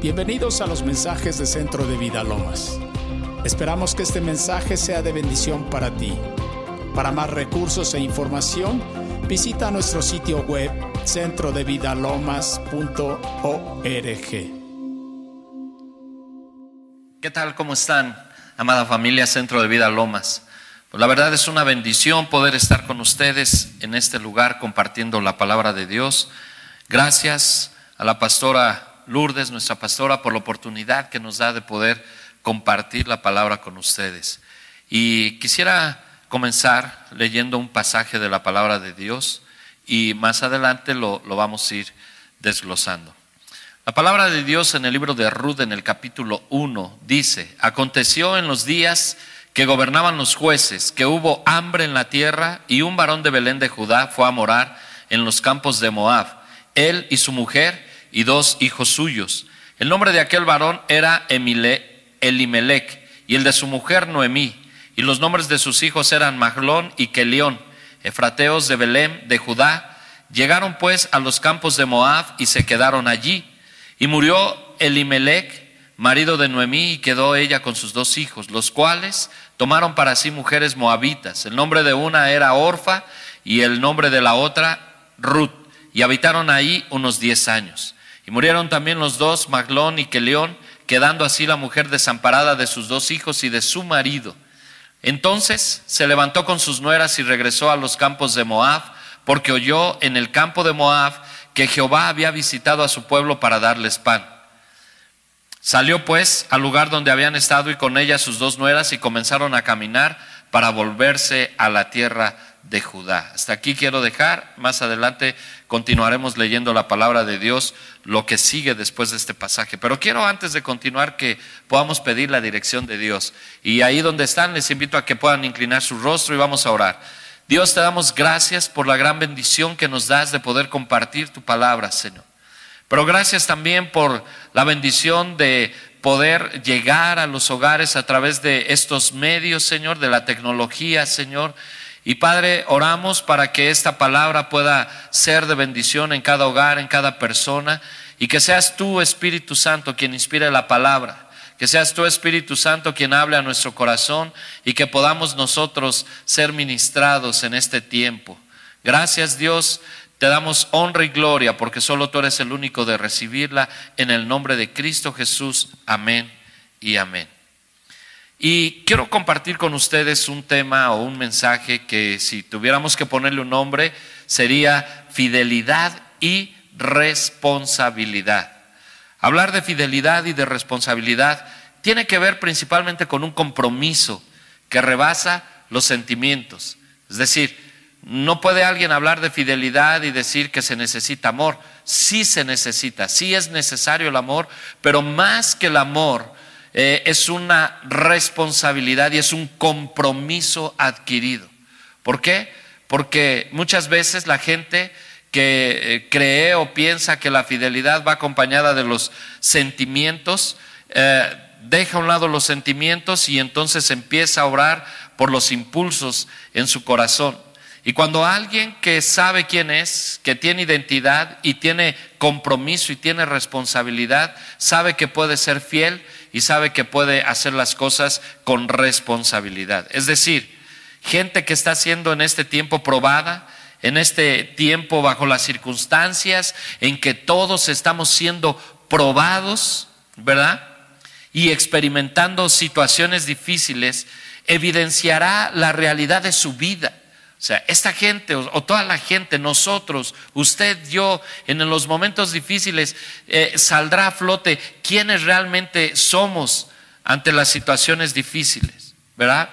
Bienvenidos a los mensajes de Centro de Vida Lomas. Esperamos que este mensaje sea de bendición para ti. Para más recursos e información, visita nuestro sitio web centrodevidalomas.org. ¿Qué tal? ¿Cómo están, amada familia Centro de Vida Lomas? Pues la verdad es una bendición poder estar con ustedes en este lugar compartiendo la palabra de Dios. Gracias a la pastora Lourdes, nuestra pastora, por la oportunidad que nos da de poder compartir la palabra con ustedes. Y quisiera comenzar leyendo un pasaje de la palabra de Dios y más adelante lo, lo vamos a ir desglosando. La palabra de Dios en el libro de Ruth en el capítulo 1 dice, aconteció en los días que gobernaban los jueces, que hubo hambre en la tierra y un varón de Belén de Judá fue a morar en los campos de Moab, él y su mujer y dos hijos suyos. El nombre de aquel varón era Elimelech y el de su mujer Noemí. Y los nombres de sus hijos eran Maglón y Kelión, efrateos de Belén, de Judá. Llegaron pues a los campos de Moab y se quedaron allí. Y murió Elimelech, marido de Noemí, y quedó ella con sus dos hijos, los cuales tomaron para sí mujeres moabitas. El nombre de una era Orfa y el nombre de la otra Ruth. Y habitaron ahí unos diez años. Y murieron también los dos, Maglón y Kelión, quedando así la mujer desamparada de sus dos hijos y de su marido. Entonces se levantó con sus nueras y regresó a los campos de Moab, porque oyó en el campo de Moab que Jehová había visitado a su pueblo para darles pan. Salió pues al lugar donde habían estado y con ella sus dos nueras y comenzaron a caminar para volverse a la tierra de Judá. Hasta aquí quiero dejar, más adelante continuaremos leyendo la palabra de Dios, lo que sigue después de este pasaje. Pero quiero antes de continuar que podamos pedir la dirección de Dios. Y ahí donde están les invito a que puedan inclinar su rostro y vamos a orar. Dios te damos gracias por la gran bendición que nos das de poder compartir tu palabra, Señor. Pero gracias también por la bendición de poder llegar a los hogares a través de estos medios, Señor, de la tecnología, Señor y Padre, oramos para que esta palabra pueda ser de bendición en cada hogar, en cada persona, y que seas tú, Espíritu Santo, quien inspire la palabra. Que seas tú, Espíritu Santo, quien hable a nuestro corazón y que podamos nosotros ser ministrados en este tiempo. Gracias Dios, te damos honra y gloria porque solo tú eres el único de recibirla en el nombre de Cristo Jesús. Amén y amén. Y quiero compartir con ustedes un tema o un mensaje que si tuviéramos que ponerle un nombre sería fidelidad y responsabilidad. Hablar de fidelidad y de responsabilidad tiene que ver principalmente con un compromiso que rebasa los sentimientos. Es decir, no puede alguien hablar de fidelidad y decir que se necesita amor. Sí se necesita, sí es necesario el amor, pero más que el amor, eh, es una responsabilidad y es un compromiso adquirido. ¿Por qué? Porque muchas veces la gente que eh, cree o piensa que la fidelidad va acompañada de los sentimientos, eh, deja a un lado los sentimientos y entonces empieza a orar por los impulsos en su corazón. Y cuando alguien que sabe quién es, que tiene identidad y tiene compromiso y tiene responsabilidad, sabe que puede ser fiel, y sabe que puede hacer las cosas con responsabilidad. Es decir, gente que está siendo en este tiempo probada, en este tiempo bajo las circunstancias en que todos estamos siendo probados, ¿verdad? Y experimentando situaciones difíciles, evidenciará la realidad de su vida. O sea, esta gente o, toda la gente, nosotros, usted, yo, en los momentos difíciles, eh, saldrá a flote quiénes realmente somos ante las situaciones difíciles, ¿verdad?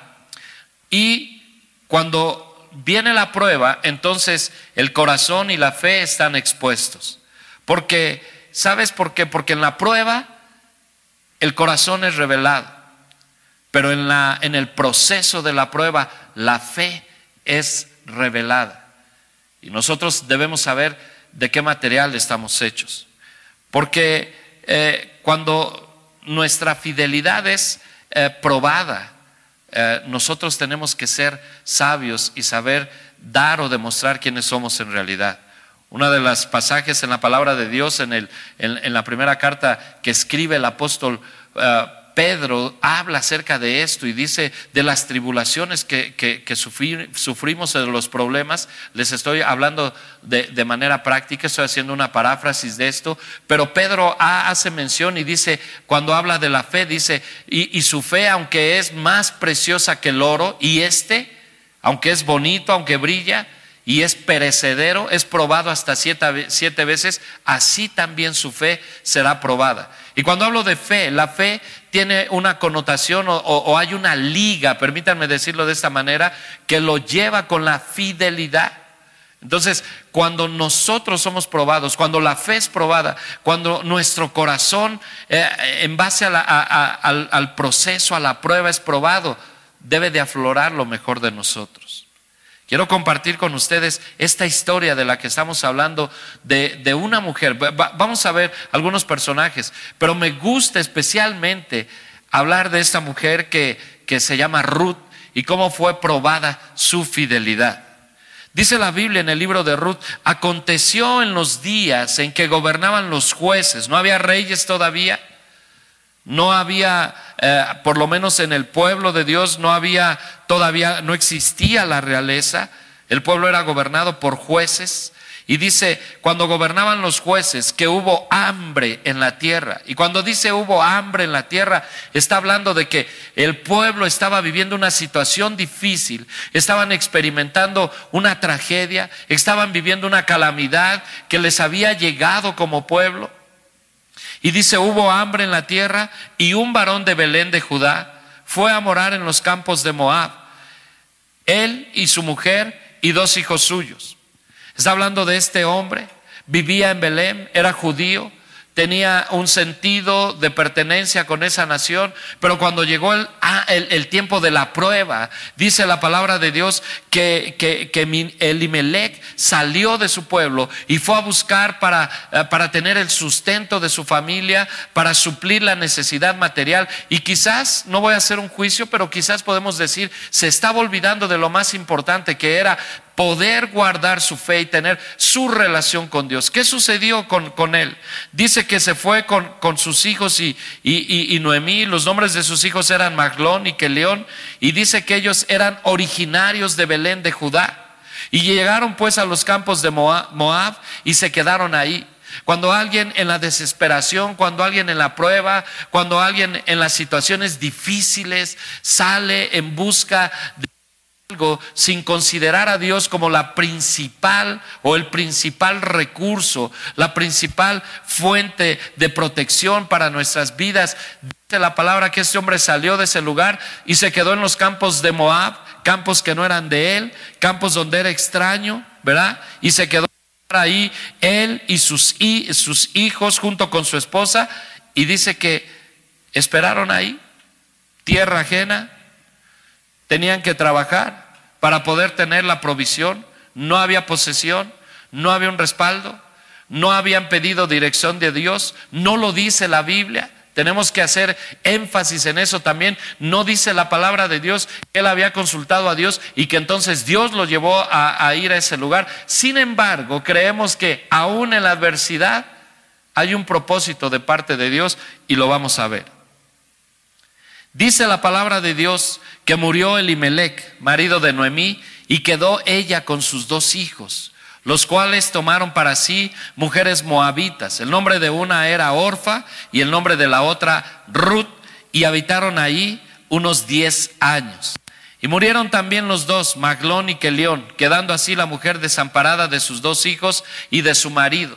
Y cuando viene la prueba, entonces el corazón y la fe están expuestos. Porque, ¿sabes por qué? Porque en la prueba el corazón es revelado, pero en, la, en el proceso de la prueba la fe es revelada. Y nosotros debemos saber de qué material estamos hechos. Porque eh, cuando nuestra fidelidad es eh, probada, eh, nosotros tenemos que ser sabios y saber dar o demostrar quiénes somos en realidad. Una de las pasajes en la palabra de Dios, en, el, en, la primera carta que escribe el apóstol eh, Pedro habla acerca de esto y dice de las tribulaciones que, sufrimos, de los problemas. Les estoy hablando de, manera práctica, estoy haciendo una paráfrasis de esto, pero Pedro hace mención y dice, cuando habla de la fe, dice, y, y su fe, aunque es más preciosa que el oro, y este, aunque es bonito, aunque brilla, y es perecedero, es probado hasta siete, siete, veces, así también su fe será probada. Y cuando hablo de fe, la fe tiene una connotación o, hay una liga, permítanme decirlo de esta manera, que lo lleva con la fidelidad. Entonces, cuando nosotros somos probados, cuando la fe es probada, cuando nuestro corazón, eh, en base al, al proceso, a la prueba, es probado, debe de aflorar lo mejor de nosotros. Quiero compartir con ustedes esta historia de la que estamos hablando de, una mujer. vamos a ver algunos personajes, pero me gusta especialmente hablar de esta mujer que, que se llama Ruth y cómo fue probada su fidelidad. Dice la Biblia en el libro de Ruth, aconteció en los días en que gobernaban los jueces, no había reyes todavía, no había, eh, por lo menos en el pueblo de Dios, no había todavía, no existía la realeza. El pueblo era gobernado por jueces. Y dice, cuando gobernaban los jueces, que hubo hambre en la tierra. Y cuando dice hubo hambre en la tierra, está hablando de que el pueblo estaba viviendo una situación difícil, estaban experimentando una tragedia, estaban viviendo una calamidad que les había llegado como pueblo. Y dice, hubo hambre en la tierra y un varón de Belén de Judá fue a morar en los campos de Moab, él y su mujer y dos hijos suyos. Está hablando de este hombre, vivía en Belén, era judío, tenía un sentido de pertenencia con esa nación, pero cuando llegó ah, el, el, tiempo de la prueba, dice la palabra de Dios que, que, que Elimelech salió de su pueblo y fue a buscar para, eh, para tener el sustento de su familia, para suplir la necesidad material. Y quizás, no voy a hacer un juicio, pero quizás podemos decir, se estaba olvidando de lo más importante que era poder guardar su fe y tener su relación con Dios. ¿Qué sucedió con, con él? Dice que se fue con, con sus hijos y, y, y, Noemí, los nombres de sus hijos eran Maglón y Keleón, y dice que ellos eran originarios de Belén de Judá. Y llegaron pues a los campos de Moab y se quedaron ahí. Cuando alguien en la desesperación, cuando alguien en la prueba, cuando alguien en las situaciones difíciles sale en busca de algo sin considerar a Dios como la principal o el principal recurso, la principal fuente de protección para nuestras vidas. Dice la palabra que este hombre salió de ese lugar y se quedó en los campos de Moab, campos que no eran de él, campos donde era extraño, ¿verdad? Y se quedó ahí él y sus, y sus hijos junto con su esposa y dice que esperaron ahí, tierra ajena, Tenían que trabajar para poder tener la provisión. No había posesión, no había un respaldo, no habían pedido dirección de Dios. No lo dice la Biblia. Tenemos que hacer énfasis en eso también. No dice la palabra de Dios que él había consultado a Dios y que entonces Dios lo llevó a, a, ir a ese lugar. Sin embargo, creemos que aún en la adversidad hay un propósito de parte de Dios y lo vamos a ver. Dice la palabra de Dios que murió Elimelech, marido de Noemí, y quedó ella con sus dos hijos, los cuales tomaron para sí mujeres moabitas. El nombre de una era Orfa y el nombre de la otra Ruth, y habitaron ahí unos diez años. Y murieron también los dos, Maglón y Kelión, quedando así la mujer desamparada de sus dos hijos y de su marido.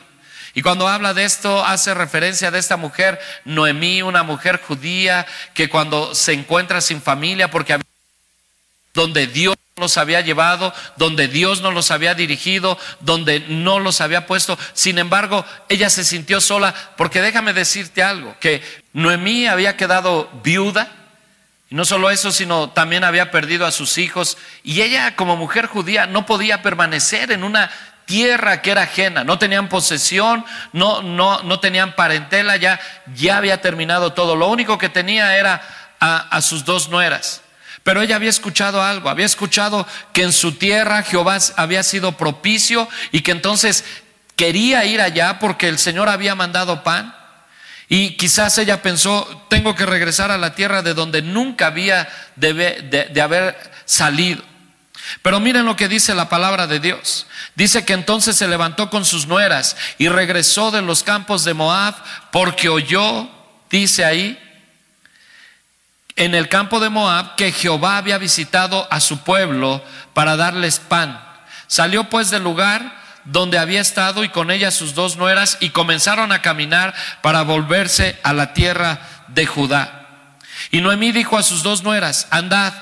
Y cuando habla de esto, hace referencia de esta mujer, Noemí, una mujer judía, que cuando se encuentra sin familia, porque donde Dios los había llevado, donde Dios no los había dirigido, donde no los había puesto. Sin embargo, ella se sintió sola, porque déjame decirte algo, que Noemí había quedado viuda, y no solo eso, sino también había perdido a sus hijos, y ella como mujer judía no podía permanecer en una tierra que era ajena, no tenían posesión, no, no, no tenían parentela, ya, ya había terminado todo. Lo único que tenía era a, sus dos nueras. Pero ella había escuchado algo, había escuchado que en su tierra Jehová había sido propicio y que entonces quería ir allá porque el Señor había mandado pan. Y quizás ella pensó, tengo que regresar a la tierra de donde nunca había de haber salido. Pero miren lo que dice la palabra de Dios. Dice que entonces se levantó con sus nueras y regresó de los campos de Moab porque oyó, dice ahí, en el campo de Moab que Jehová había visitado a su pueblo para darles pan. Salió pues del lugar donde había estado y con ella sus dos nueras y comenzaron a caminar para volverse a la tierra de Judá. Y Noemí dijo a sus dos nueras, andad,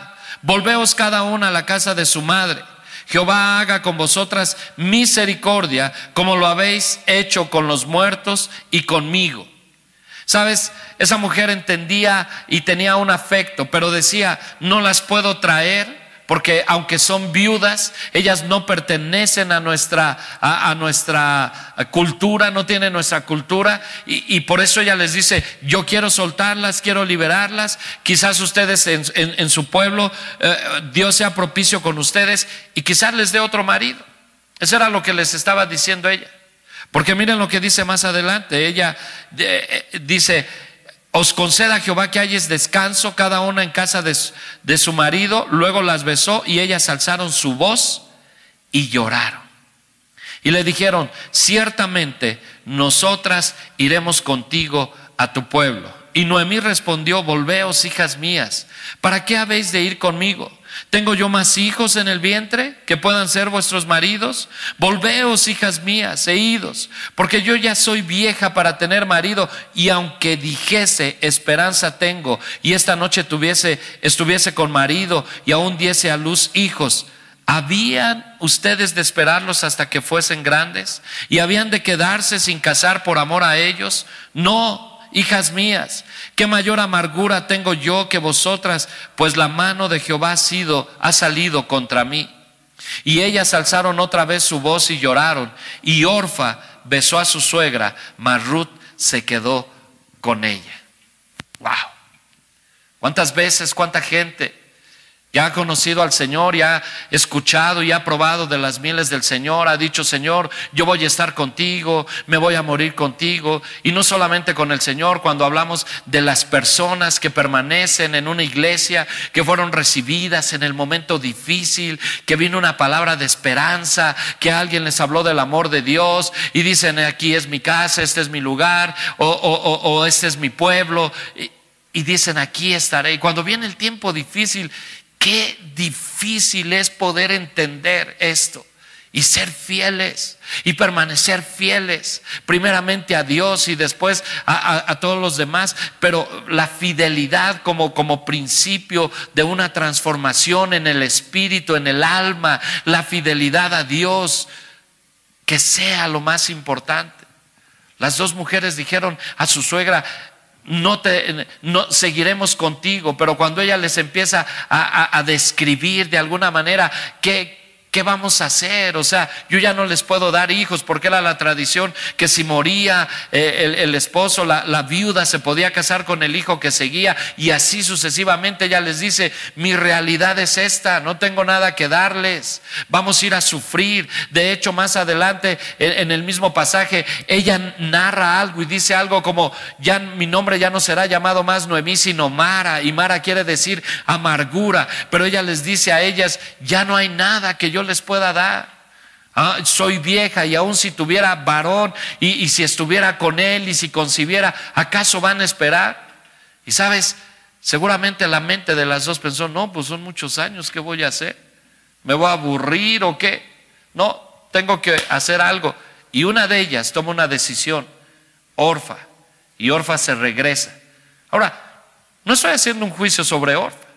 volveos cada una a la casa de su madre. Jehová haga con vosotras misericordia como lo habéis hecho con los muertos y conmigo. Sabes, esa mujer entendía y tenía un afecto, pero decía, no las puedo traer porque aunque son viudas, ellas no pertenecen a nuestra, a, nuestra cultura, no tienen nuestra cultura, y, por eso ella les dice, yo quiero soltarlas, quiero liberarlas, quizás ustedes en, su pueblo, eh, Dios sea propicio con ustedes, y quizás les dé otro marido. Eso era lo que les estaba diciendo ella. Porque miren lo que dice más adelante, ella eh, dice, os conceda Jehová que hayes descanso cada una en casa de, de su marido. Luego las besó y ellas alzaron su voz y lloraron. Y le dijeron, ciertamente nosotras iremos contigo a tu pueblo. Y Noemí respondió, volveos, hijas mías, ¿para qué habéis de ir conmigo? ¿Tengo yo más hijos en el vientre que puedan ser vuestros maridos? Volveos, hijas mías, e idos, porque yo ya soy vieja para tener marido, y aunque dijese esperanza tengo, y esta noche tuviese, estuviese con marido, y aún diese a luz hijos, ¿habían ustedes de esperarlos hasta que fuesen grandes? ¿Y habían de quedarse sin casar por amor a ellos? No, hijas mías, qué mayor amargura tengo yo que vosotras, pues la mano de Jehová ha ha salido contra mí. Y ellas alzaron otra vez su voz y lloraron. Y Orfa besó a su suegra, mas Ruth se quedó con ella. Wow. ¿Cuántas veces, cuánta gente ya ha conocido al Señor, ya ha escuchado y ha probado de las mieles del Señor, ha dicho, Señor, yo voy a estar contigo, me voy a morir contigo. Y no solamente con el Señor, cuando hablamos de las personas que permanecen en una iglesia, que fueron recibidas en el momento difícil, que vino una palabra de esperanza, que alguien les habló del amor de Dios y dicen, aquí es mi casa, este es mi lugar, o, este es mi pueblo. Y, y dicen, aquí estaré. Y cuando viene el tiempo difícil Qué difícil es poder entender esto y ser fieles y permanecer fieles, primeramente a Dios y después a, todos los demás, pero la fidelidad como, como principio de una transformación en el espíritu, en el alma, la fidelidad a Dios, que sea lo más importante. Las dos mujeres dijeron a su suegra, no te no, seguiremos contigo, pero cuando ella les empieza a, a describir de alguna manera que, ¿Qué vamos a hacer? O sea, yo ya no les puedo dar hijos porque era la tradición que si moría eh, el, esposo, la, viuda se podía casar con el hijo que seguía y así sucesivamente. Ella les dice, mi realidad es esta, no tengo nada que darles, vamos a ir a sufrir. De hecho, más adelante en, el mismo pasaje, ella narra algo y dice algo como, ya mi nombre ya no será llamado más Noemí, sino Mara. Y Mara quiere decir amargura, pero ella les dice a ellas, ya no hay nada que yo les pueda dar. Ah, soy vieja y aun si tuviera varón y, y si estuviera con él y si concibiera, ¿acaso van a esperar? Y sabes, seguramente la mente de las dos pensó, no, pues son muchos años, ¿qué voy a hacer? ¿Me voy a aburrir o qué? No, tengo que hacer algo. Y una de ellas toma una decisión, Orfa, y Orfa se regresa. Ahora, no estoy haciendo un juicio sobre Orfa.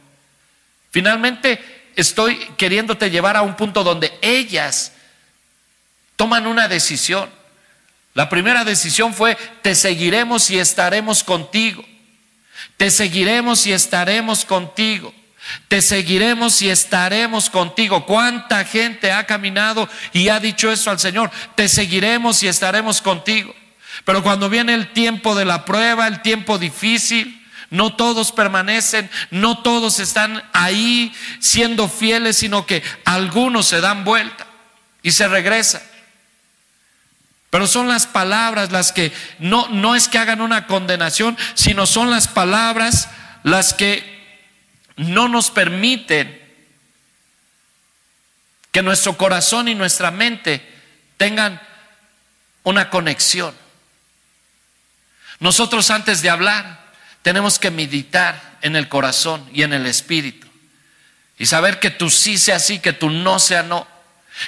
Finalmente, estoy queriéndote llevar a un punto donde ellas toman una decisión. La primera decisión fue, te seguiremos y estaremos contigo. Te seguiremos y estaremos contigo. Te seguiremos y estaremos contigo. ¿Cuánta gente ha caminado y ha dicho eso al Señor? Te seguiremos y estaremos contigo. Pero cuando viene el tiempo de la prueba, el tiempo difícil, no todos permanecen, no todos están ahí siendo fieles, sino que algunos se dan vuelta y se regresan. Pero son las palabras las que no, no es que hagan una condenación, sino son las palabras las que no nos permiten que nuestro corazón y nuestra mente tengan una conexión. Nosotros antes de hablar tenemos que meditar en el corazón y en el espíritu y saber que tu sí sea sí, que tu no sea no.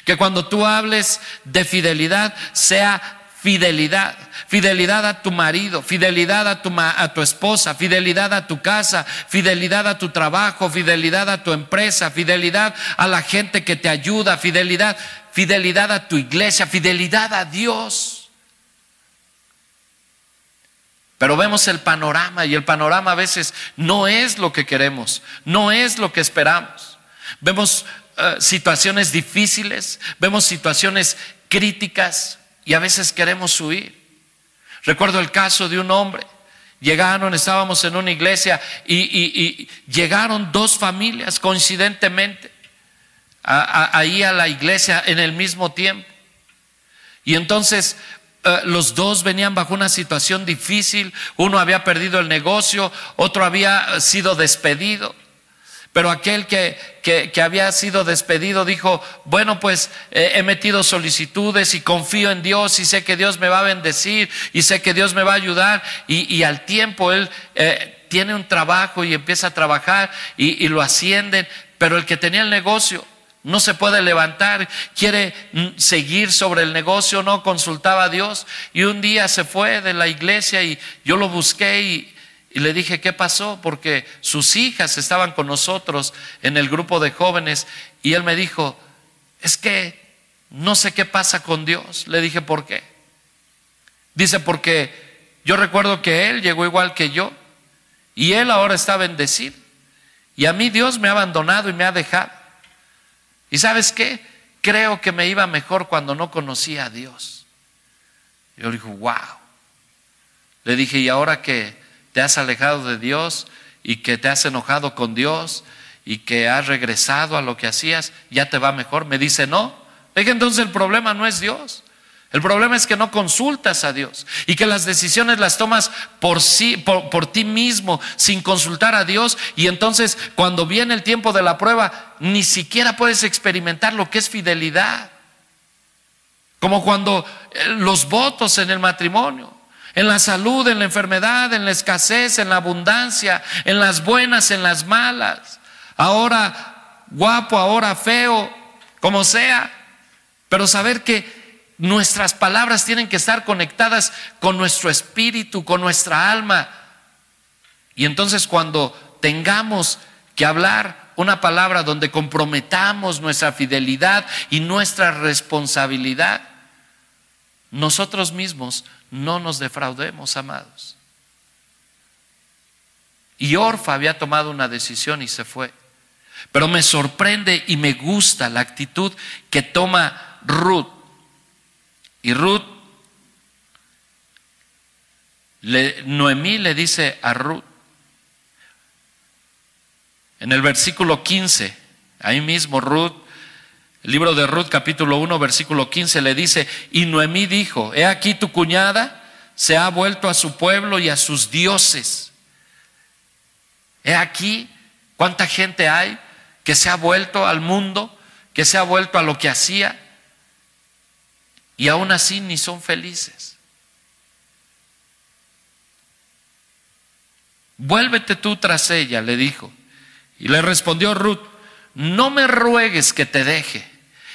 Que cuando tú hables de fidelidad sea fidelidad, fidelidad a tu marido, fidelidad a tu, a tu esposa, fidelidad a tu casa, fidelidad a tu trabajo, fidelidad a tu empresa, fidelidad a la gente que te ayuda, fidelidad, fidelidad a tu iglesia, fidelidad a Dios. Pero vemos el panorama y el panorama a veces no es lo que queremos, no es lo que esperamos. Vemos eh, situaciones difíciles, vemos situaciones críticas y a veces queremos huir. Recuerdo el caso de un hombre. Llegaron, estábamos en una iglesia y, llegaron dos familias coincidentemente ahí a la iglesia en el mismo tiempo. Y entonces eh, los dos venían bajo una situación difícil. Uno había perdido el negocio, otro había sido despedido. Pero aquel que, que, había sido despedido dijo, bueno, pues eh, he metido solicitudes y confío en Dios y sé que Dios me va a bendecir y sé que Dios me va a ayudar. Y, al tiempo él eh, tiene un trabajo y empieza a trabajar y, y lo ascienden, pero el que tenía el negocio no se puede levantar, quiere mm, seguir sobre el negocio, no consultaba a Dios. Y un día se fue de la iglesia y yo lo busqué y, le dije, ¿qué pasó? Porque sus hijas estaban con nosotros en el grupo de jóvenes y él me dijo, es que no sé qué pasa con Dios. Le dije, ¿por qué? Dice, porque yo recuerdo que él llegó igual que yo y él ahora está bendecido. Y a mí Dios me ha abandonado y me ha dejado. ¿Y sabes qué? Creo que me iba mejor cuando no conocía a Dios. Yo le dije, wow. Le dije, ¿y ahora que te has alejado de Dios y que te has enojado con Dios y que has regresado a lo que hacías, ya te va mejor. Me dice, no. Dije, entonces el problema no es Dios. El problema es que no consultas a Dios y que las decisiones las tomas por, sí, por, por, ti mismo sin consultar a Dios y entonces cuando viene el tiempo de la prueba ni siquiera puedes experimentar lo que es fidelidad. Como cuando eh, los votos en el matrimonio en la salud, en la enfermedad, en la escasez, en la abundancia, en las buenas, en las malas. Ahora guapo, ahora feo, como sea. Pero saber que nuestras palabras tienen que estar conectadas con nuestro espíritu, con nuestra alma. Y entonces cuando tengamos que hablar una palabra donde comprometamos nuestra fidelidad y nuestra responsabilidad, nosotros mismos no nos defraudemos, amados. Y Orfa había tomado una decisión y se fue. Pero me sorprende y me gusta la actitud que toma Ruth. Y Ruth, Noemí le dice a Ruth, en el versículo 15, ahí mismo Ruth el libro de Ruth capítulo 1 versículo 15 le dice, y Noemí dijo, he aquí tu cuñada se ha vuelto a su pueblo y a sus dioses. He aquí cuánta gente hay que se ha vuelto al mundo, que se ha vuelto a lo que hacía, y aún así ni son felices. Vuélvete tú tras ella, le dijo. Y le respondió Ruth, no me ruegues que te deje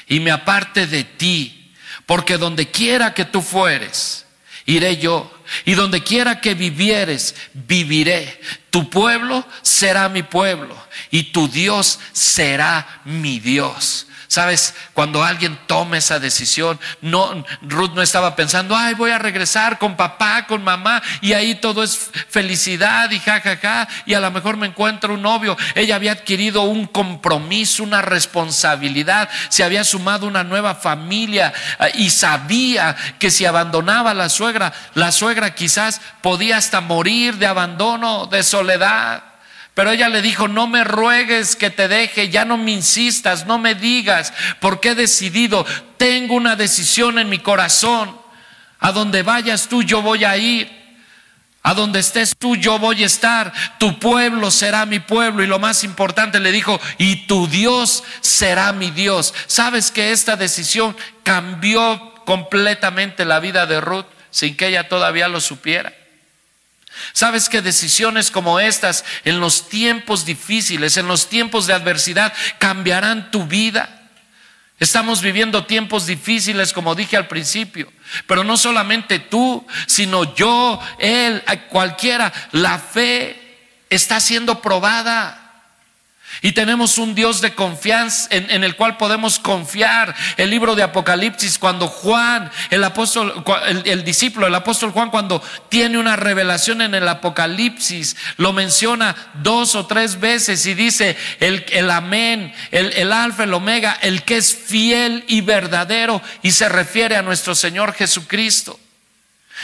y me aparte de ti, porque donde quiera que tú fueres, iré yo, y donde quiera que vivieres, viviré. Tu pueblo será mi pueblo, y tu Dios será mi Dios. Sabes, cuando alguien toma esa decisión, no, Ruth no estaba pensando, ay, voy a regresar con papá, con mamá, y ahí todo es felicidad y jajaja, y a lo mejor me encuentro un novio. Ella había adquirido un compromiso, una responsabilidad, se había sumado una nueva familia eh, y sabía que si abandonaba a la suegra, la suegra quizás podía hasta morir de abandono, de soledad. Pero ella le dijo, no me ruegues que te deje, ya no me insistas, no me digas, porque he decidido, tengo una decisión en mi corazón. A donde vayas tú, yo voy a ir. A donde estés tú, yo voy a estar. Tu pueblo será mi pueblo. Y lo más importante le dijo, y tu Dios será mi Dios. ¿Sabes que esta decisión cambió completamente la vida de Ruth sin que ella todavía lo supiera? ¿Sabes que decisiones como estas en los tiempos difíciles, en los tiempos de adversidad, cambiarán tu vida? Estamos viviendo tiempos difíciles, como dije al principio, pero no solamente tú, sino yo, él, cualquiera. La fe está siendo probada. Y tenemos un Dios de confianza en, el cual podemos confiar. El libro de Apocalipsis, cuando Juan, el apóstol, el, discípulo, el apóstol Juan, cuando tiene una revelación en el Apocalipsis, lo menciona dos o tres veces y dice el, el amén, el, el alfa, el omega, el que es fiel y verdadero, y se refiere a nuestro Señor Jesucristo.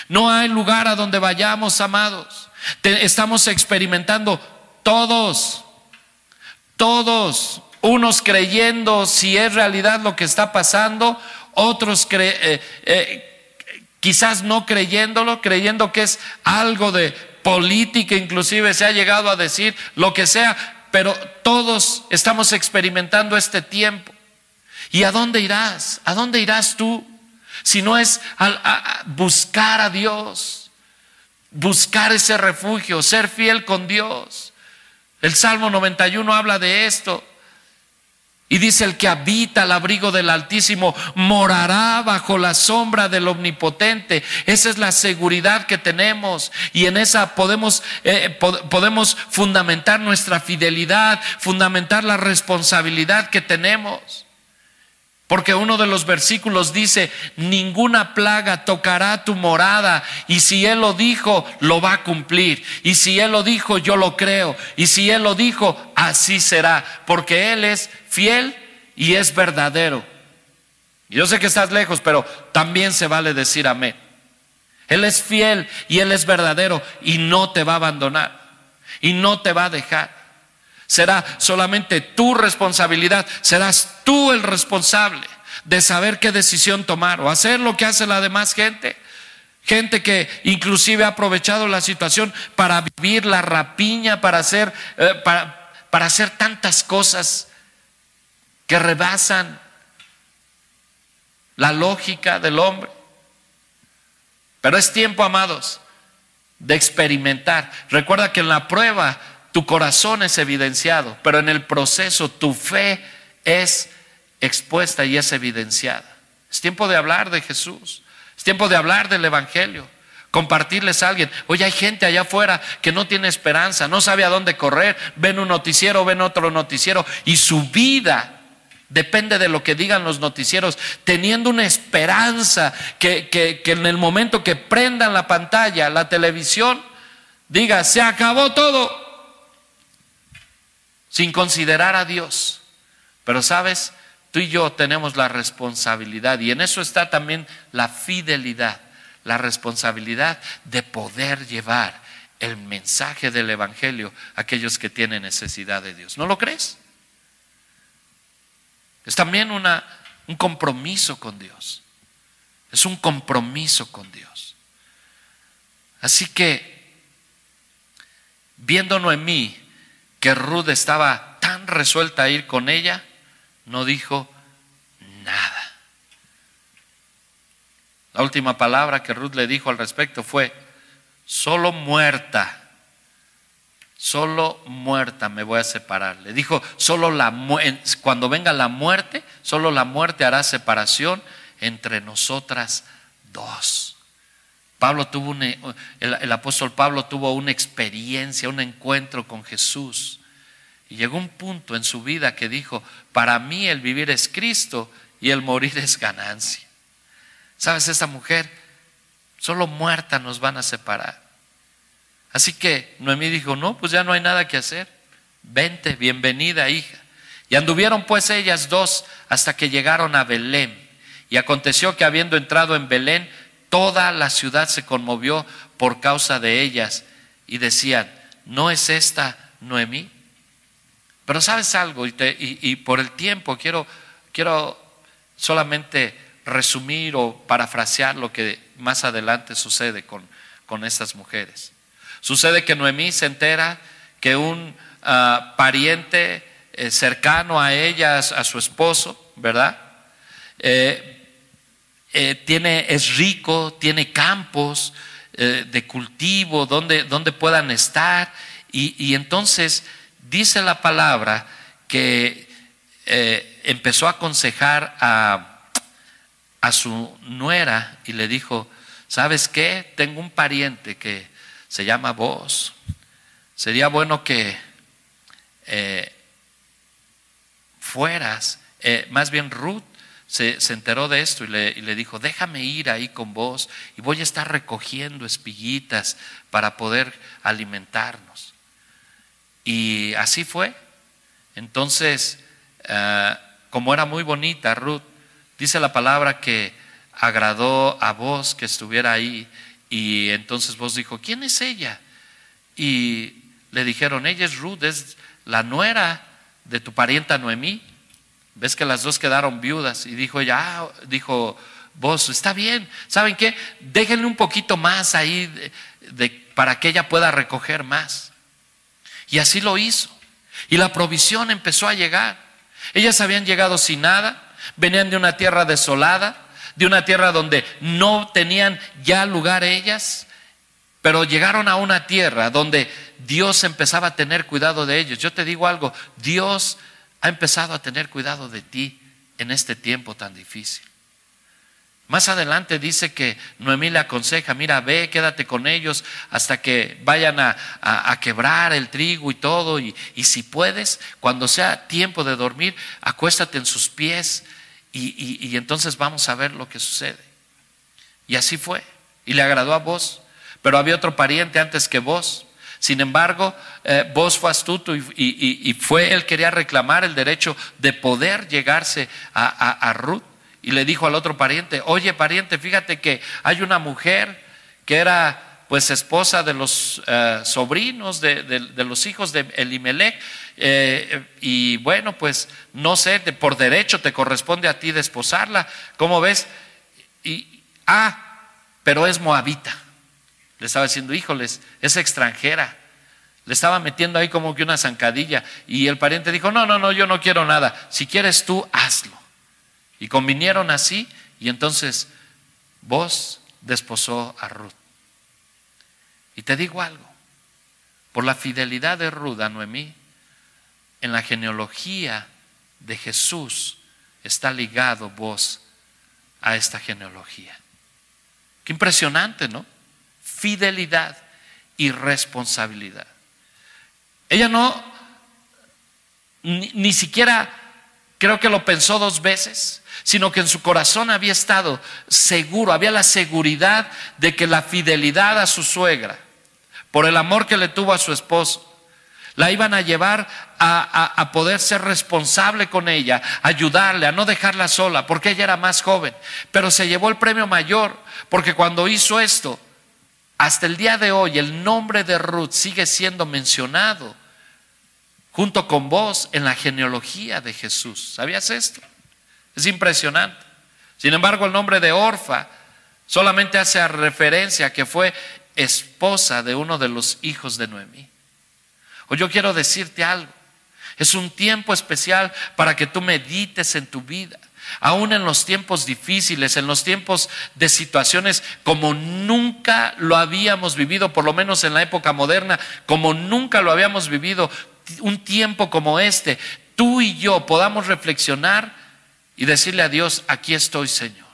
No hay lugar a donde vayamos, amados. estamos experimentando todos todos, unos creyendo si es realidad lo que está pasando, otros eh, eh, quizás no creyéndolo, creyendo que es algo de política, inclusive se ha llegado a decir lo que sea, pero todos estamos experimentando este tiempo. ¿Y a dónde irás? ¿A dónde irás tú? Si no es a buscar a Dios, buscar ese refugio, ser fiel con Dios. El Salmo 91 habla de esto. Y dice, el que habita al abrigo del Altísimo morará bajo la sombra del Omnipotente. Esa es la seguridad que tenemos y en esa podemos, eh, podemos fundamentar nuestra fidelidad, fundamentar la responsabilidad que tenemos. Porque uno de los versículos dice, ninguna plaga tocará tu morada. Y si Él lo dijo, lo va a cumplir. Y si Él lo dijo, yo lo creo. Y si Él lo dijo, así será. Porque Él es fiel y es verdadero. Yo sé que estás lejos, pero también se vale decir amén. Él es fiel y Él es verdadero y no te va a abandonar. Y no te va a dejar. Será solamente tu responsabilidad, serás tú el responsable de saber qué decisión tomar o hacer lo que hace la demás gente. Gente que inclusive ha aprovechado la situación para vivir la rapiña, para hacer, eh, para, para hacer tantas cosas que rebasan la lógica del hombre. Pero es tiempo, amados, de experimentar. Recuerda que en la prueba tu corazón es evidenciado, pero en el proceso tu fe es expuesta y es evidenciada. Es tiempo de hablar de Jesús, es tiempo de hablar del Evangelio, compartirles a alguien. Oye, hay gente allá afuera que no tiene esperanza, no sabe a dónde correr, ven un noticiero, ven otro noticiero. Y su vida depende de lo que digan los noticieros, teniendo una esperanza que, que en el momento que prendan la pantalla, la televisión, diga, se acabó todo sin considerar a Dios. Pero sabes, tú y yo tenemos la responsabilidad y en eso está también la fidelidad, la responsabilidad de poder llevar el mensaje del Evangelio a aquellos que tienen necesidad de Dios. ¿No lo crees? Es también una, un compromiso con Dios. Es un compromiso con Dios. Así que, viendo Noemí, que Ruth estaba tan resuelta a ir con ella, no dijo nada. La última palabra que Ruth le dijo al respecto fue, solo muerta, solo muerta me voy a separar. Le dijo, solo la cuando venga la muerte, solo la muerte hará separación entre nosotras dos. Pablo tuvo el, apóstol Pablo tuvo una experiencia, un encuentro con Jesús. Y llegó un punto en su vida que dijo, para mí el vivir es Cristo y el morir es ganancia. ¿Sabes? Esta mujer, solo muerta nos van a separar. Así que Noemí dijo, no, pues ya no hay nada que hacer. Vente, bienvenida hija. Y anduvieron pues ellas dos hasta que llegaron a Belén. Y aconteció que habiendo entrado en Belén, Toda la ciudad se conmovió por causa de ellas y decían, ¿no es esta Noemí? Pero sabes algo, y, por el tiempo quiero, quiero solamente resumir o parafrasear lo que más adelante sucede con, con estas mujeres. Sucede que Noemí se entera que un ah, pariente eh, cercano a ella, a su esposo, ¿verdad? Eh, eh, tiene, es rico, tiene campos de cultivo donde, donde puedan estar. Y, y, entonces dice la palabra que empezó a aconsejar a, a su nuera y le dijo, ¿sabes qué? Tengo un pariente que se llama vos. Sería bueno que fueras, eh, más bien Ruth se, enteró de esto y le, dijo, déjame ir ahí con vos y voy a estar recogiendo espiguitas para poder alimentarnos. Y así fue. Entonces, eh, como era muy bonita Ruth, dice la palabra que agradó a vos que estuviera ahí y entonces vos dijo, ¿quién es ella? Y le dijeron, ella es Ruth, es la nuera de tu parienta Noemí. Ves que las dos quedaron viudas y dijo ella, ah", dijo vos, está bien, ¿saben qué? Déjenle un poquito más ahí de, para que ella pueda recoger más. Y así lo hizo. Y la provisión empezó a llegar. Ellas habían llegado sin nada, venían de una tierra desolada, de una tierra donde no tenían ya lugar ellas, pero llegaron a una tierra donde Dios empezaba a tener cuidado de ellos. Yo te digo algo, Dios ha empezado a tener cuidado de ti en este tiempo tan difícil. Más adelante dice que Noemí le aconseja, mira, ve, quédate con ellos hasta que vayan a, quebrar el trigo y todo, y, si puedes, cuando sea tiempo de dormir, acuéstate en sus pies y, y entonces vamos a ver lo que sucede. Y así fue, y le agradó a vos, pero había otro pariente antes que vos, sin embargo, eh, vos fue astuto y, fue, él quería reclamar el derecho de poder llegarse a, Ruth. Y le dijo al otro pariente, oye pariente, fíjate que hay una mujer que era pues esposa de los eh, sobrinos de, los hijos de Elimelech. Eh, y bueno, pues no sé, por derecho te corresponde a ti desposarla. ¿Cómo ves? Y, ah, pero es moabita. Le estaba diciendo, híjoles, es extranjera. Le estaba metiendo ahí como que una zancadilla. Y el pariente dijo, no, no, no, yo no quiero nada. Si quieres tú, hazlo. Y convinieron así y entonces vos desposó a Ruth. Y te digo algo, por la fidelidad de Ruth a Noemí, en la genealogía de Jesús está ligado vos a esta genealogía. Qué impresionante, ¿no? Fidelidad y responsabilidad. Ella no, ni, siquiera creo que lo pensó dos veces, sino que en su corazón había estado seguro, había la seguridad de que la fidelidad a su suegra, por el amor que le tuvo a su esposo, la iban a llevar a, a, poder ser responsable con ella, ayudarle, a no dejarla sola, porque ella era más joven. Pero se llevó el premio mayor, porque cuando hizo esto, hasta el día de hoy el nombre de Ruth sigue siendo mencionado junto con vos en la genealogía de Jesús. ¿Sabías esto? Es impresionante. Sin embargo, el nombre de Orfa solamente hace referencia a que fue esposa de uno de los hijos de Noemí. O yo quiero decirte algo. Es un tiempo especial para que tú medites en tu vida aún en los tiempos difíciles, en los tiempos de situaciones como nunca lo habíamos vivido, por lo menos en la época moderna, como nunca lo habíamos vivido, un tiempo como este, tú y yo podamos reflexionar y decirle a Dios, aquí estoy Señor,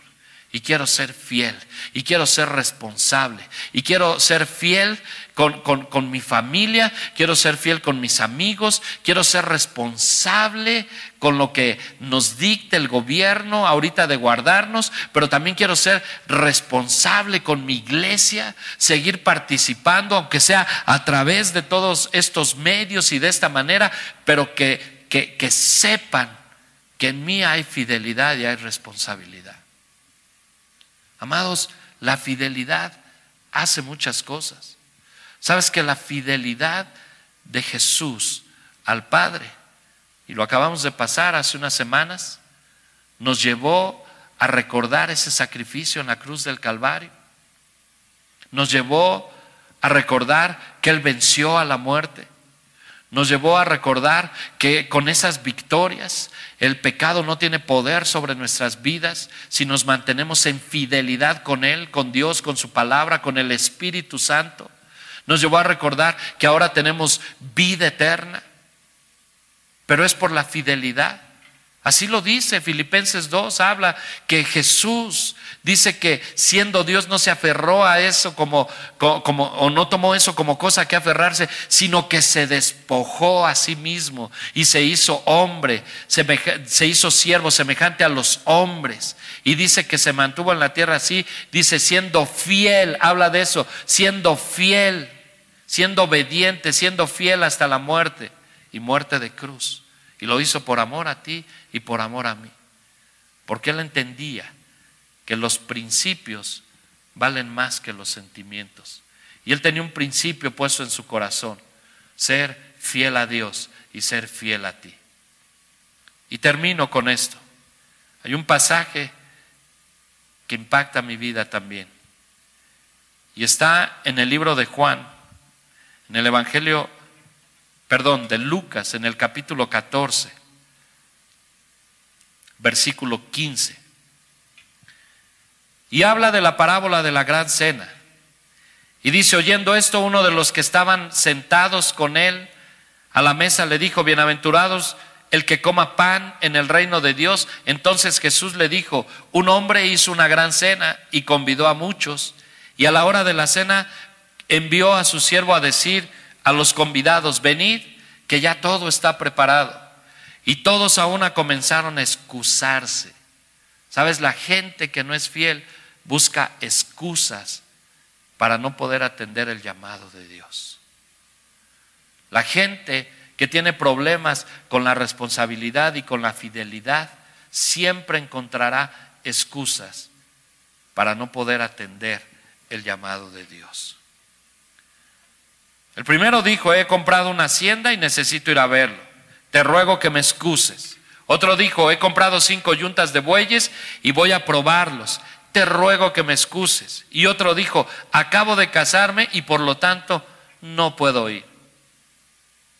y quiero ser fiel, y quiero ser responsable, y quiero ser fiel con, mi familia, quiero ser fiel con mis amigos, quiero ser responsable con lo que nos dicte el gobierno ahorita de guardarnos, pero también quiero ser responsable con mi iglesia, seguir participando, aunque sea a través de todos estos medios y de esta manera, pero que, que, que sepan que en mí hay fidelidad y hay responsabilidad. Amados, la fidelidad hace muchas cosas. Sabes que la fidelidad de Jesús al Padre, y lo acabamos de pasar hace unas semanas, nos llevó a recordar ese sacrificio en la cruz del Calvario. nos llevó a recordar que Él venció a la muerte. Nos llevó a recordar que con esas victorias el pecado no tiene poder sobre nuestras vidas si nos mantenemos en fidelidad con Él, con Dios, con su palabra, con el Espíritu Santo. Nos llevó a recordar que ahora tenemos vida eterna, pero es por la fidelidad. Así lo dice Filipenses 2, habla que Jesús dice que siendo Dios no se aferró a eso como, como, o no tomó eso como cosa que aferrarse, sino que se despojó a sí mismo y se hizo hombre, se hizo siervo semejante a los hombres. Y dice que se mantuvo en la tierra así, dice siendo fiel, habla de eso, siendo fiel, siendo obediente, siendo fiel hasta la muerte y muerte de cruz. Y lo hizo por amor a ti y por amor a mí. Porque él entendía que los principios valen más que los sentimientos. Y él tenía un principio puesto en su corazón, ser fiel a Dios y ser fiel a ti. Y termino con esto. Hay un pasaje que impacta mi vida también. Y está en el libro de Juan, en el Evangelio, perdón, de Lucas, en el capítulo 14 versículo 15. Y habla de la parábola de la gran cena. Y dice, oyendo esto, uno de los que estaban sentados con él a la mesa le dijo, bienaventurados el que coma pan en el reino de Dios. Entonces Jesús le dijo, un hombre hizo una gran cena y convidó a muchos. Y a la hora de la cena envió a su siervo a decir a los convidados, venid, que ya todo está preparado. Y todos a una comenzaron a excusarse. Sabes, la gente que no es fiel busca excusas para no poder atender el llamado de Dios. La gente que tiene problemas con la responsabilidad y con la fidelidad siempre encontrará excusas para no poder atender el llamado de Dios. El primero dijo, he comprado una hacienda y necesito ir a verlo te ruego que me excuses. Otro dijo, he comprado cinco yuntas de bueyes y voy a probarlos. Te ruego que me excuses. Y otro dijo, acabo de casarme y por lo tanto no puedo ir.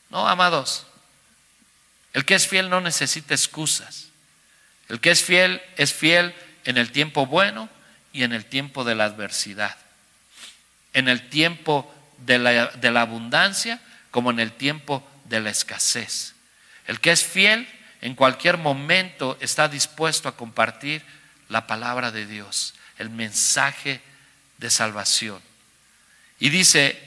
No, amados, el que es fiel no necesita excusas. El que es fiel es fiel en el tiempo bueno y en el tiempo de la adversidad. En el tiempo de la, abundancia como en el tiempo de la escasez. El que es fiel en cualquier momento está dispuesto a compartir la palabra de Dios, el mensaje de salvación. Y dice,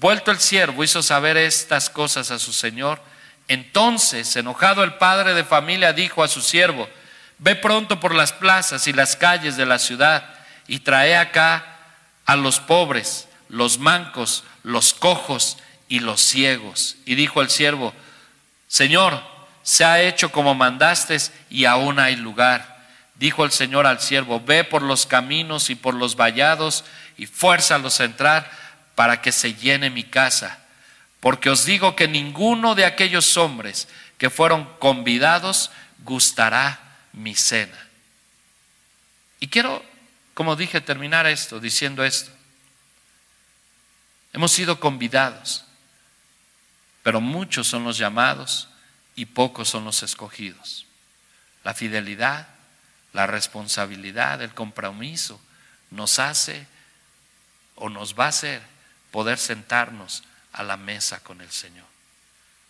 vuelto el siervo hizo saber estas cosas a su señor. Entonces, enojado el padre de familia, dijo a su siervo, ve pronto por las plazas y las calles de la ciudad y trae acá a los pobres, los mancos, los cojos y los ciegos. Y dijo el siervo, Señor, se ha hecho como mandaste y aún hay lugar. Dijo el Señor al siervo, ve por los caminos y por los vallados y fuérzalos a entrar para que se llene mi casa. Porque os digo que ninguno de aquellos hombres que fueron convidados gustará mi cena. Y quiero, como dije, terminar esto diciendo esto. Hemos sido convidados pero muchos son los llamados y pocos son los escogidos. La fidelidad, la responsabilidad, el compromiso nos hace o nos va a hacer poder sentarnos a la mesa con el Señor.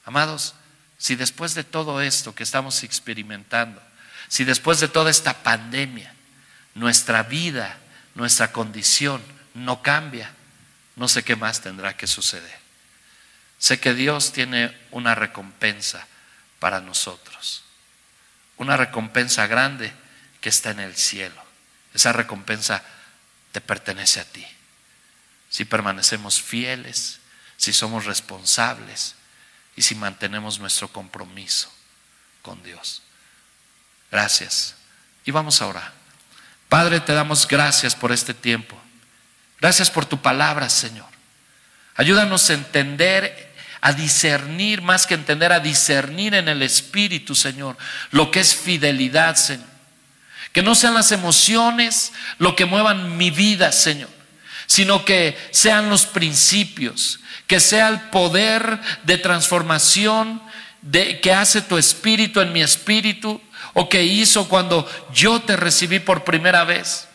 Amados, si después de todo esto que estamos experimentando, si después de toda esta pandemia, nuestra vida, nuestra condición no cambia, no sé qué más tendrá que suceder. Sé que Dios tiene una recompensa para nosotros, una recompensa grande que está en el cielo. Esa recompensa te pertenece a ti. Si permanecemos fieles, si somos responsables y si mantenemos nuestro compromiso con Dios. Gracias. Y vamos a orar. Padre, te damos gracias por este tiempo. Gracias por tu palabra, Señor. Ayúdanos a entender a discernir, más que entender, a discernir en el Espíritu, Señor, lo que es fidelidad, Señor. Que no sean las emociones lo que muevan mi vida, Señor, sino que sean los principios, que sea el poder de transformación de, que hace tu espíritu en mi espíritu o que hizo cuando yo te recibí por primera vez.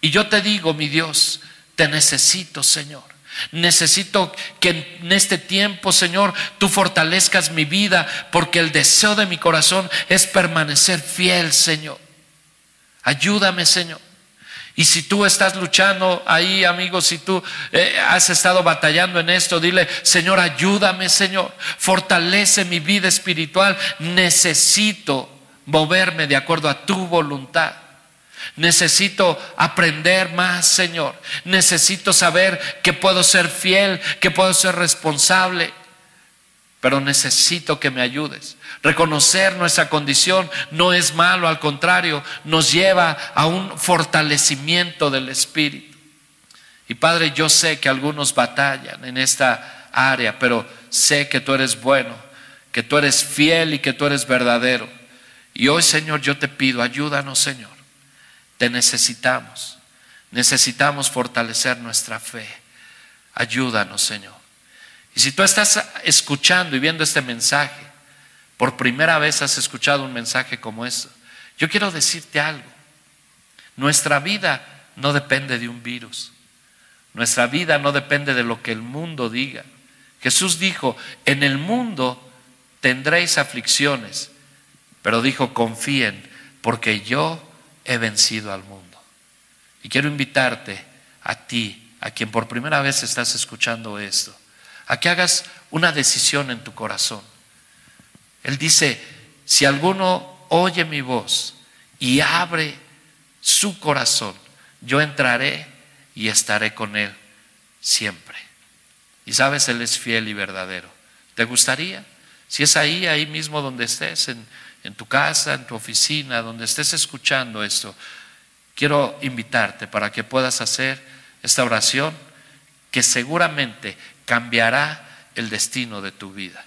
Y yo te digo, mi Dios, te necesito, Señor. Necesito que en este tiempo, Señor, tú fortalezcas mi vida, porque el deseo de mi corazón es permanecer fiel, Señor. Ayúdame, Señor. Y si tú estás luchando ahí, amigo, si tú eh, has estado batallando en esto, dile, Señor, ayúdame, Señor, fortalece mi vida espiritual. Necesito moverme de acuerdo a tu voluntad. Necesito aprender más, Señor. Necesito saber que puedo ser fiel, que puedo ser responsable, pero necesito que me ayudes. Reconocer nuestra condición no es malo, al contrario, nos lleva a un fortalecimiento del Espíritu. Y Padre, yo sé que algunos batallan en esta área, pero sé que tú eres bueno, que tú eres fiel y que tú eres verdadero. Y hoy, Señor, yo te pido, ayúdanos, Señor. Te necesitamos. Necesitamos fortalecer nuestra fe. Ayúdanos, Señor. Y si tú estás escuchando y viendo este mensaje, por primera vez has escuchado un mensaje como este, yo quiero decirte algo. Nuestra vida no depende de un virus. Nuestra vida no depende de lo que el mundo diga. Jesús dijo, en el mundo tendréis aflicciones, pero dijo, confíen, porque yo he vencido al mundo. Y quiero invitarte a ti, a quien por primera vez estás escuchando esto, a que hagas una decisión en tu corazón. Él dice, si alguno oye mi voz y abre su corazón, yo entraré y estaré con él siempre. Y sabes, Él es fiel y verdadero. ¿Te gustaría? Si es ahí, ahí mismo donde estés, en, en tu casa, en tu oficina, donde estés escuchando esto, quiero invitarte para que puedas hacer esta oración que seguramente cambiará el destino de tu vida.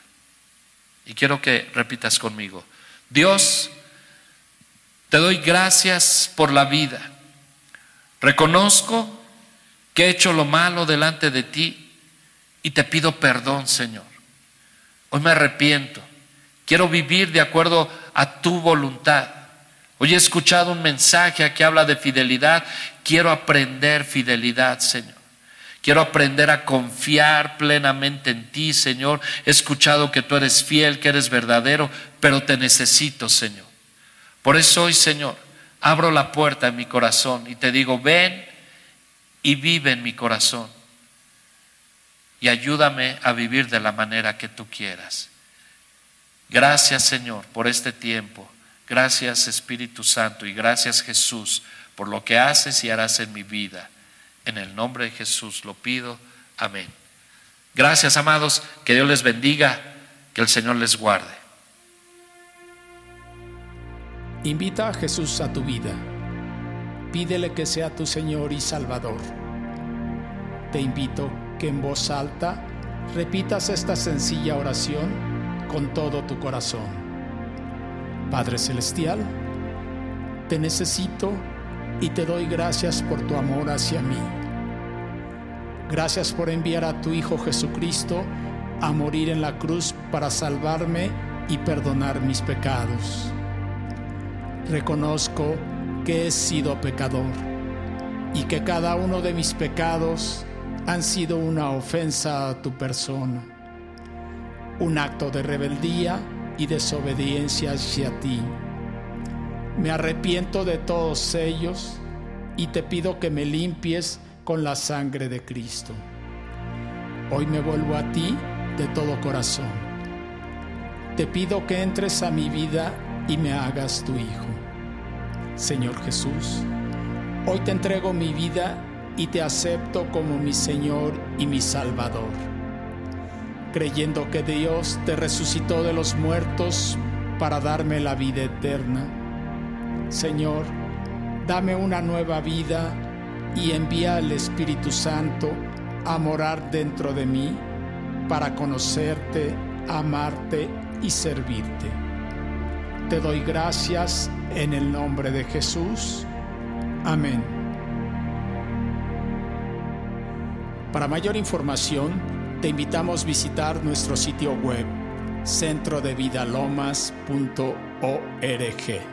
Y quiero que repitas conmigo, Dios, te doy gracias por la vida. Reconozco que he hecho lo malo delante de ti y te pido perdón, Señor. Hoy me arrepiento. Quiero vivir de acuerdo a tu voluntad. Hoy he escuchado un mensaje que habla de fidelidad. Quiero aprender fidelidad, Señor. Quiero aprender a confiar plenamente en ti, Señor. He escuchado que tú eres fiel, que eres verdadero, pero te necesito, Señor. Por eso hoy, Señor, abro la puerta en mi corazón y te digo, ven y vive en mi corazón. Y ayúdame a vivir de la manera que tú quieras. Gracias, Señor, por este tiempo. Gracias, Espíritu Santo, y gracias, Jesús, por lo que haces y harás en mi vida. En el nombre de Jesús lo pido. Amén. Gracias, amados. Que Dios les bendiga. Que el Señor les guarde. Invita a Jesús a tu vida. Pídele que sea tu Señor y Salvador. Te invito que en voz alta repitas esta sencilla oración con todo tu corazón. Padre Celestial, te necesito y te doy gracias por tu amor hacia mí. Gracias por enviar a tu Hijo Jesucristo a morir en la cruz para salvarme y perdonar mis pecados. Reconozco que he sido pecador y que cada uno de mis pecados han sido una ofensa a tu persona, un acto de rebeldía y desobediencia hacia ti. Me arrepiento de todos ellos y te pido que me limpies con la sangre de Cristo. Hoy me vuelvo a ti de todo corazón. Te pido que entres a mi vida y me hagas tu Hijo. Señor Jesús, hoy te entrego mi vida y te acepto como mi Señor y mi Salvador, creyendo que Dios te resucitó de los muertos para darme la vida eterna Señor, dame una nueva vida y envía al Espíritu Santo a morar dentro de mí para conocerte, amarte y servirte. Te doy gracias en el nombre de Jesús. Amén. Para mayor información, te invitamos a visitar nuestro sitio web centrodevidalomas.org.